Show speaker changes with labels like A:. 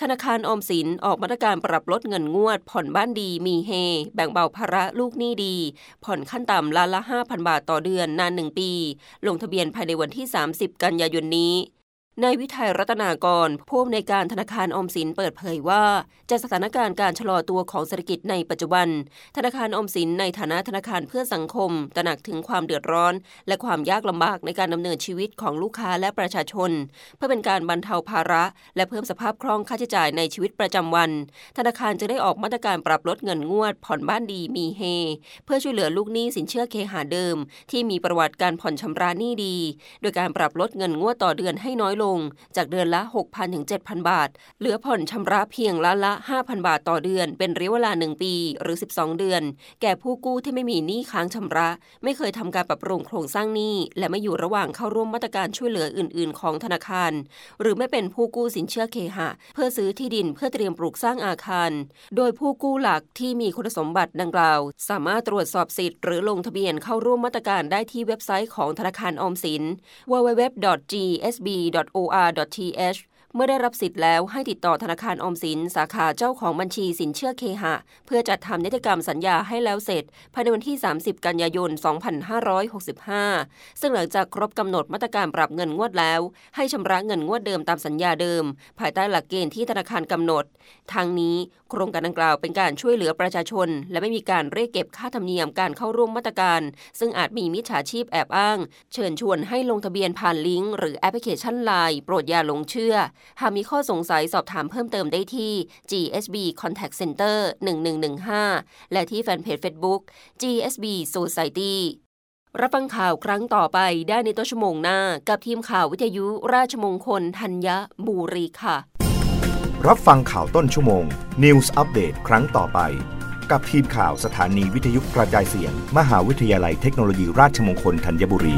A: ธนาคารออมสินออกมาตรการปรับลดเงินงวด ผ่อนบ้านดีมีเฮ แบ่งเบาภาระลูกหนี้ดี ผ่อนขั้นต่ำล้านละ 5,000 บาทต่อเดือนนาน 1 ปี ลงทะเบียนภายในวันที่ 30 กันยายนนี้ นายวิทัยรัตนากรผู้อำนวยการธนาคารออมสินเปิดเผยว่าจากสถานการณ์การชะลอตัวของเศรษฐกิจในปัจจุบัน ธนาคารออมสินในฐานะธนาคารเพื่อสังคม ตระหนักถึงความเดือดร้อน และความยากลำบากในการดำเนินชีวิตของลูกค้าและประชาชน เพื่อเป็นการบรรเทาภาระ และเพิ่มสภาพคล่องค่าใช้จ่ายในชีวิตประจำวัน ธนาคารจะได้ออกมาตรการปรับลดเงินงวด ผ่อนบ้านดีมีเฮ เพื่อช่วยเหลือลูกหนี้สินเชื่อเคหาเดิม ที่มีประวัติการผ่อนชำระหนี้ดี โดยการปรับลดเงินงวดต่อเดือนให้น้อยลงจากเดือนละ 6,000 ถึง 7,000 บาท เหลือผ่อนชำระเพียงละละ 5,000 บาทต่อเดือน เป็นระยะเวลา 1 ปีหรือ 12 เดือน แก่ผู้กู้ที่ไม่มีหนี้ค้างชำระ ไม่เคยทำการปรับปรุงโครงสร้างหนี้ และไม่อยู่ระหว่างเข้าร่วมมาตรการช่วยเหลืออื่น ๆ ของธนาคาร หรือไม่เป็นผู้กู้สินเชื่อเคหะ เพื่อซื้อที่ดินเพื่อเตรียมปลูกสร้างอาคาร โดยผู้กู้หลักที่มีคุณสมบัติดังกล่าว สามารถตรวจสอบสิทธิ์หรือลงทะเบียนเข้าร่วมมาตรการได้ที่เว็บไซต์ของธนาคารออมสิน www.gsb o r dot th. เมื่อได้รับสิทธิ์แล้วให้ติดต่อธนาคารอมสิน สาขาเจ้าของบัญชีสินเชื่อเคหะ เพื่อจัดทำนิติกรรมสัญญาให้แล้วเสร็จ ภายในวันที่ 30 กันยายน 2565 ซึ่งหลังจากครบกำหนดมาตรการปรับเงินงวดแล้ว ให้ชำระเงินงวดเดิมตามสัญญาเดิม ภายใต้หลักเกณฑ์ที่ธนาคารกำหนดทางนี้โครงการดังกล่าวเป็นการช่วยเหลือประชาชน และไม่มีการเรียกเก็บค่าธรรมเนียมการเข้าร่วมมาตรการ ซึ่งอาจมีมิจฉาชีพแอบอ้าง เชิญชวนให้ลงทะเบียนผ่านลิงก์หรือแอปพลิเคชันไลน์โปรดอย่าหลงเชื่อหากมีข้อสงสัยสอบถามเพิ่มเติมได้ที่ GSB Contact Center 1115 และที่แฟนเพจ Facebook GSB Society รับฟังข่าวครั้งต่อไปได้ในต้นชั่วโมงหน้า กับทีมข่าววิทยุราชมงคลธัญบุรีค่ะ
B: รับฟังข่าวต้นชั่วโมง News อัปเดตครั้งต่อไป กับทีมข่าวสถานีวิทยุกระจายเสียง มหาวิทยาลัยเทคโนโลยีราชมงคลธัญบุรี